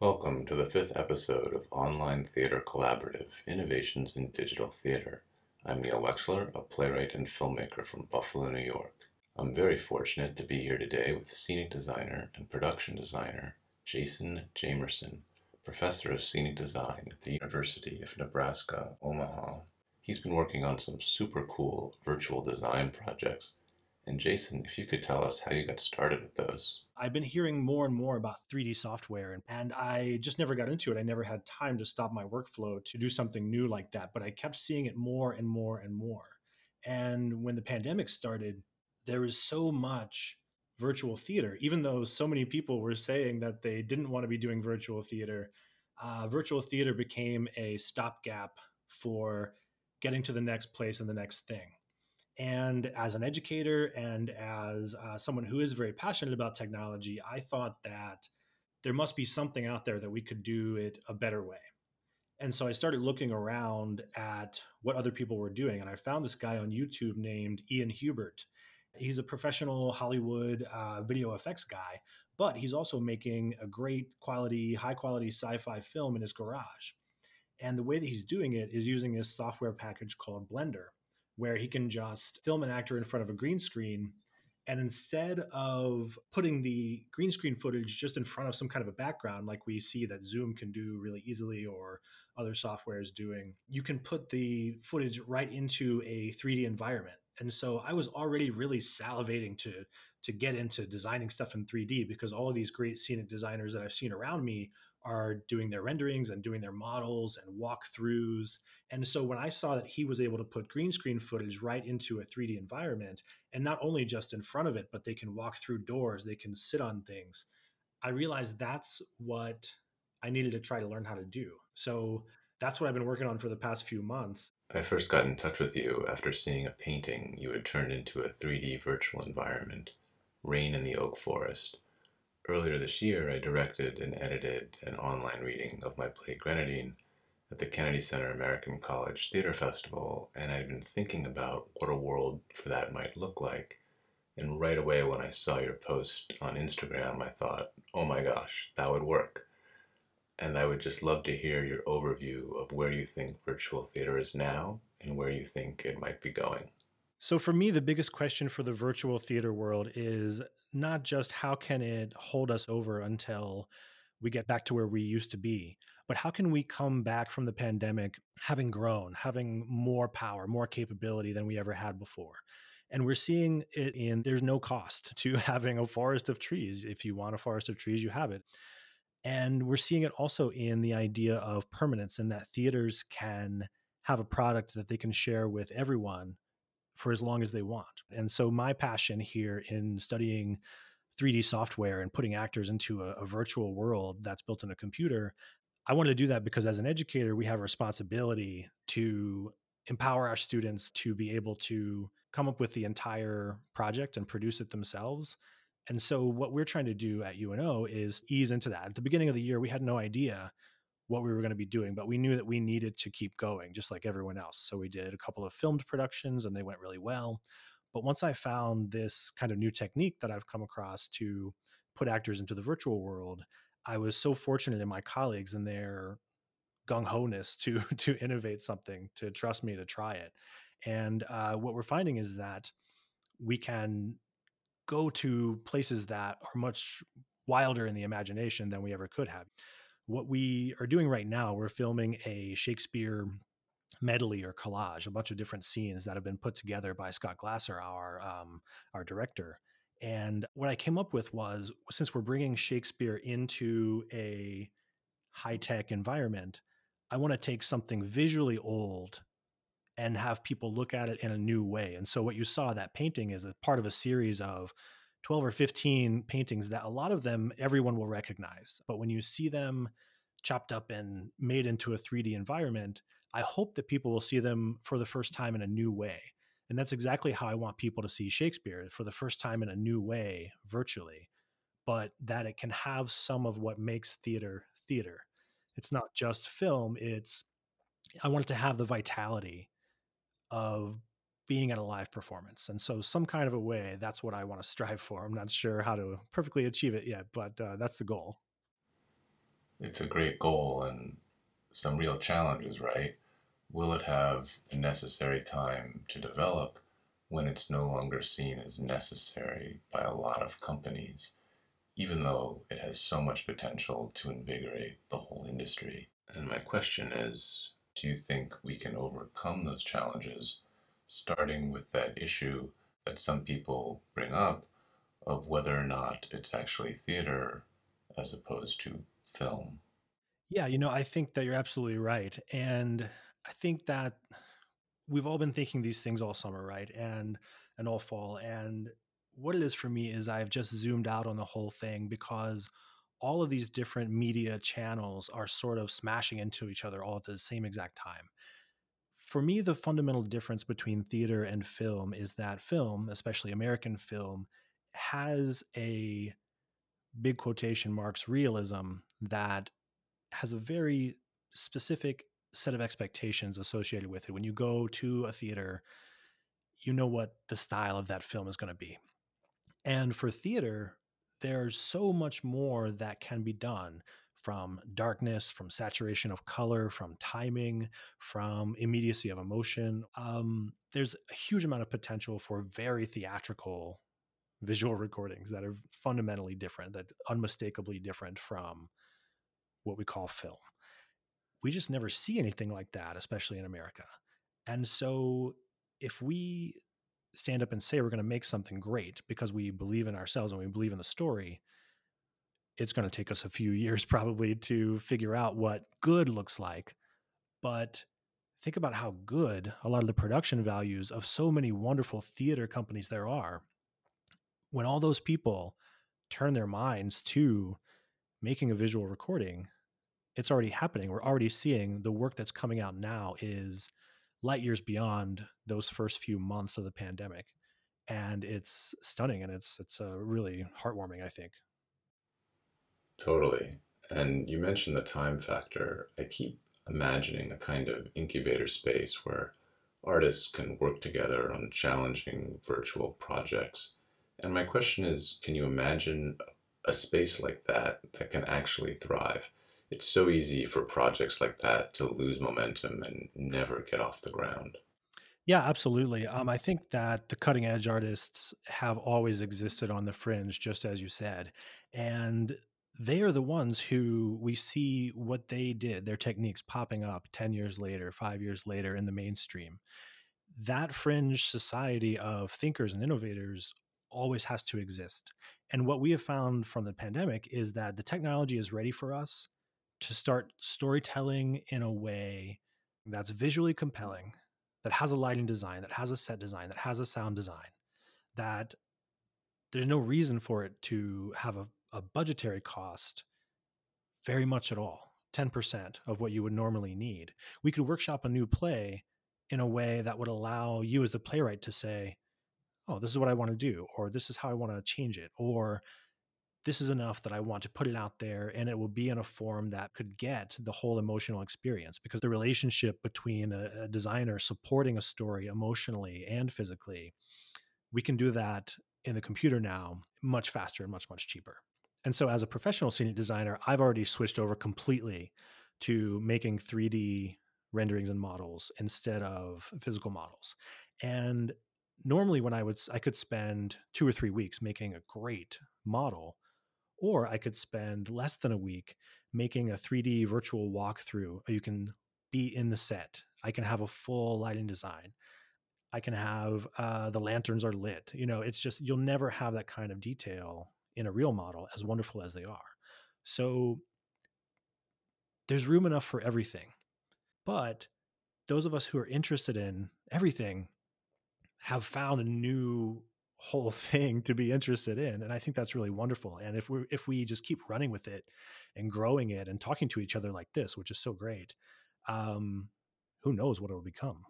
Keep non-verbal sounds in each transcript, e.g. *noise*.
Welcome to the fifth episode of Online Theater Collaborative Innovations in Digital Theater. I'm Neil Wexler, a playwright and filmmaker from Buffalo, New York. I'm very fortunate to be here today with scenic designer and production designer Jason Jamerson, professor of scenic design at the University of Nebraska, Omaha. He's been working on some super cool virtual design projects. And Jason, if you could tell us how you got started with those. I've been hearing more and more about 3D software, and I just never got into it. I never had time to stop my workflow to do something new like that, but I kept seeing it more and more and more. And when the pandemic started, there was so much virtual theater, even though so many people were saying that they didn't want to be doing virtual theater. Uh, virtual theater became a stopgap for getting to the next place and the next thing. And as an educator and as uh, someone who is very passionate about technology, I thought that there must be something out there that we could do it a better way. And so I started looking around at what other people were doing. And I found this guy on YouTube named Ian Hubert. He's a professional Hollywood uh, video effects guy, but he's also making a great quality, high quality sci fi film in his garage. And the way that he's doing it is using this software package called Blender where he can just film an actor in front of a green screen and instead of putting the green screen footage just in front of some kind of a background like we see that zoom can do really easily or other software is doing you can put the footage right into a 3d environment. And so i was already really salivating to to get into designing stuff in 3d because all of these great scenic designers that i've seen around me are doing their renderings and doing their models and walkthroughs. And so when I saw that he was able to put green screen footage right into a 3D environment, and not only just in front of it, but they can walk through doors, they can sit on things, I realized that's what I needed to try to learn how to do. So that's what I've been working on for the past few months. I first got in touch with you after seeing a painting you had turned into a 3D virtual environment, Rain in the Oak Forest. Earlier this year, I directed and edited an online reading of my play Grenadine at the Kennedy Center American College Theater Festival, and I'd been thinking about what a world for that might look like. And right away, when I saw your post on Instagram, I thought, oh my gosh, that would work. And I would just love to hear your overview of where you think virtual theater is now and where you think it might be going. So, for me, the biggest question for the virtual theater world is not just how can it hold us over until we get back to where we used to be, but how can we come back from the pandemic having grown, having more power, more capability than we ever had before? And we're seeing it in there's no cost to *laughs* having a forest of trees. If you want a forest of trees, you have it. And we're seeing it also in the idea of permanence and that theaters can have a product that they can share with everyone for as long as they want. And so my passion here in studying 3D software and putting actors into a, a virtual world that's built in a computer, I wanted to do that because as an educator, we have a responsibility to empower our students to be able to come up with the entire project and produce it themselves. And so what we're trying to do at UNO is ease into that. At the beginning of the year, we had no idea what we were going to be doing, but we knew that we needed to keep going just like everyone else. So we did a couple of filmed productions and they went really well. But once I found this kind of new technique that I've come across to put actors into the virtual world, I was so fortunate in my colleagues and their gung ho ness to *laughs* to innovate something, to trust me to try it. And uh, what we're finding is that we can go to places that are much wilder in the imagination than we ever could have what we are doing right now, we're filming a Shakespeare medley or collage, a bunch of different scenes that have been put together by Scott Glasser, our um, our director. And what I came up with was since we're bringing Shakespeare into a high tech environment, I want to take something visually old and have people look at it in a new way. And so what you saw that painting is a part of a series of 12 or 15 paintings that a lot of them everyone will recognize. But when you see them chopped up and made into a 3D environment, I hope that people will see them for the first time in a new way. And that's exactly how I want people to see Shakespeare for the first time in a new way virtually, but that it can have some of what makes theater theater. It's not just film, it's I want it to have the vitality of being at a live performance. And so, some kind of a way, that's what I want to strive for. I'm not sure how to perfectly achieve it yet, but uh, that's the goal. It's a great goal and some real challenges, right? Will it have the necessary time to develop when it's no longer seen as necessary by a lot of companies, even though it has so much potential to invigorate the whole industry? And my question is do you think we can overcome those challenges, starting with that issue that some people bring up of whether or not it's actually theater as opposed to film? Yeah, you know, I think that you're absolutely right. And I think that we've all been thinking these things all summer, right? And and all fall. And what it is for me is I've just zoomed out on the whole thing because all of these different media channels are sort of smashing into each other all at the same exact time. For me, the fundamental difference between theater and film is that film, especially American film, has a big quotation marks realism that has a very specific set of expectations associated with it. When you go to a theater, you know what the style of that film is going to be. And for theater, there's so much more that can be done from darkness, from saturation of color, from timing, from immediacy of emotion. Um, there's a huge amount of potential for very theatrical visual recordings that are fundamentally different, that unmistakably different from what we call film. We just never see anything like that, especially in America. And so if we stand up and say we're going to make something great because we believe in ourselves and we believe in the story, it's going to take us a few *laughs* years probably to figure out what good looks like. But think about how good a lot of the production values of so many wonderful theater companies there are. When all those people turn their minds to making a visual recording, it's already happening. We're already seeing the work that's coming out now is light years beyond those first few months of the pandemic and it's stunning and it's it's uh, really heartwarming i think totally and you mentioned the time factor i keep imagining a kind of incubator space where artists can work together on challenging virtual projects and my question is can you imagine a space like that that can actually thrive it's so easy for projects like that to lose momentum and never get off the ground. Yeah, absolutely. Um, I think that the cutting edge artists have always existed on the fringe, just as you said. And they are the ones who we see what they did, their techniques popping up 10 years later, five years later in the mainstream. That fringe society of thinkers and innovators always has to exist. And what we have found from the pandemic is that the technology is ready for us to start storytelling in a way that's visually compelling, that has a lighting design, that has a set design, that has a sound design, that there's no reason for it to have a, a budgetary cost very much at all 10% of what you would normally need. We could workshop a new play in a way that would allow you as the playwright to say, oh, this is what I want to do, or this is how I want to change it, or this is enough that I want to put it out there and it will be in a form that could get the whole emotional experience because the relationship between a, a, designer supporting a story emotionally and physically, we can do that in the computer now much faster and much, much cheaper. And so, as a professional scenic designer, I've already switched over completely to making 3D renderings and models instead of physical models. And normally when I would I could spend 2 or 3 weeks making a great model or I could spend less than a week making a 3D virtual walkthrough. You can be in the set. I can have a full lighting design. I can have uh, the lanterns are lit. You know, it's just you'll never have that kind of detail in a real model, as wonderful as they are. So there's room enough for everything. But those of us who are interested in everything have found a new whole *laughs* thing to be interested in and i think that's really wonderful and if we if we just keep running with it and growing it and talking to each other like this which is so great um who knows what it will become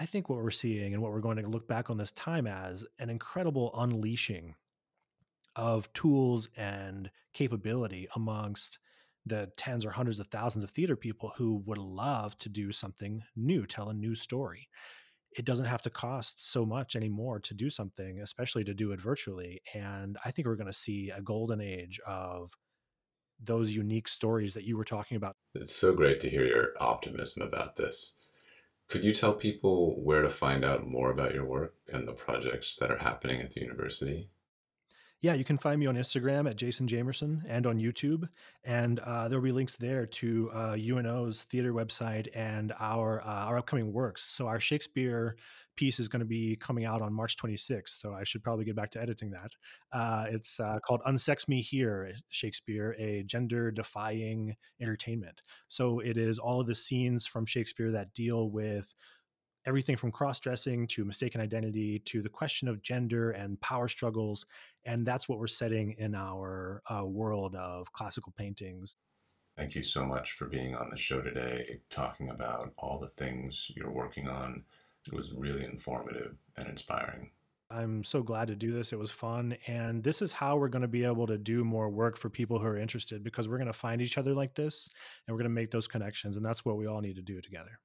i think what we're seeing and what we're going to look back on this time as an incredible unleashing of tools and capability amongst the tens or hundreds of thousands of theater people who would love to do something new tell a new story it doesn't have to cost so much anymore to do something, especially to do it virtually. And I think we're going to see a golden age of those unique stories that you were talking about. It's so great to hear your optimism about this. Could you tell people where to find out more about your work and the projects that are happening at the university? Yeah, you can find me on Instagram at Jason Jamerson and on YouTube. And uh, there'll be links there to uh, UNO's theater website and our uh, our upcoming works. So our Shakespeare piece is going to be coming out on March 26th. So I should probably get back to editing that. Uh, it's uh, called Unsex Me Here, Shakespeare, a gender defying entertainment. So it is all of the scenes from Shakespeare that deal with everything from cross dressing to mistaken identity to the question of gender and power struggles. And that's what we're setting in our uh, world of classical paintings. Thank you so much for being on the show today, talking about all the things you're working on. It was really informative and inspiring. I'm so glad to do this. It was fun. And this is how we're going to be able to do more work for people who are interested because we're going to find each other like this and we're going to make those connections. And that's what we all need to do together.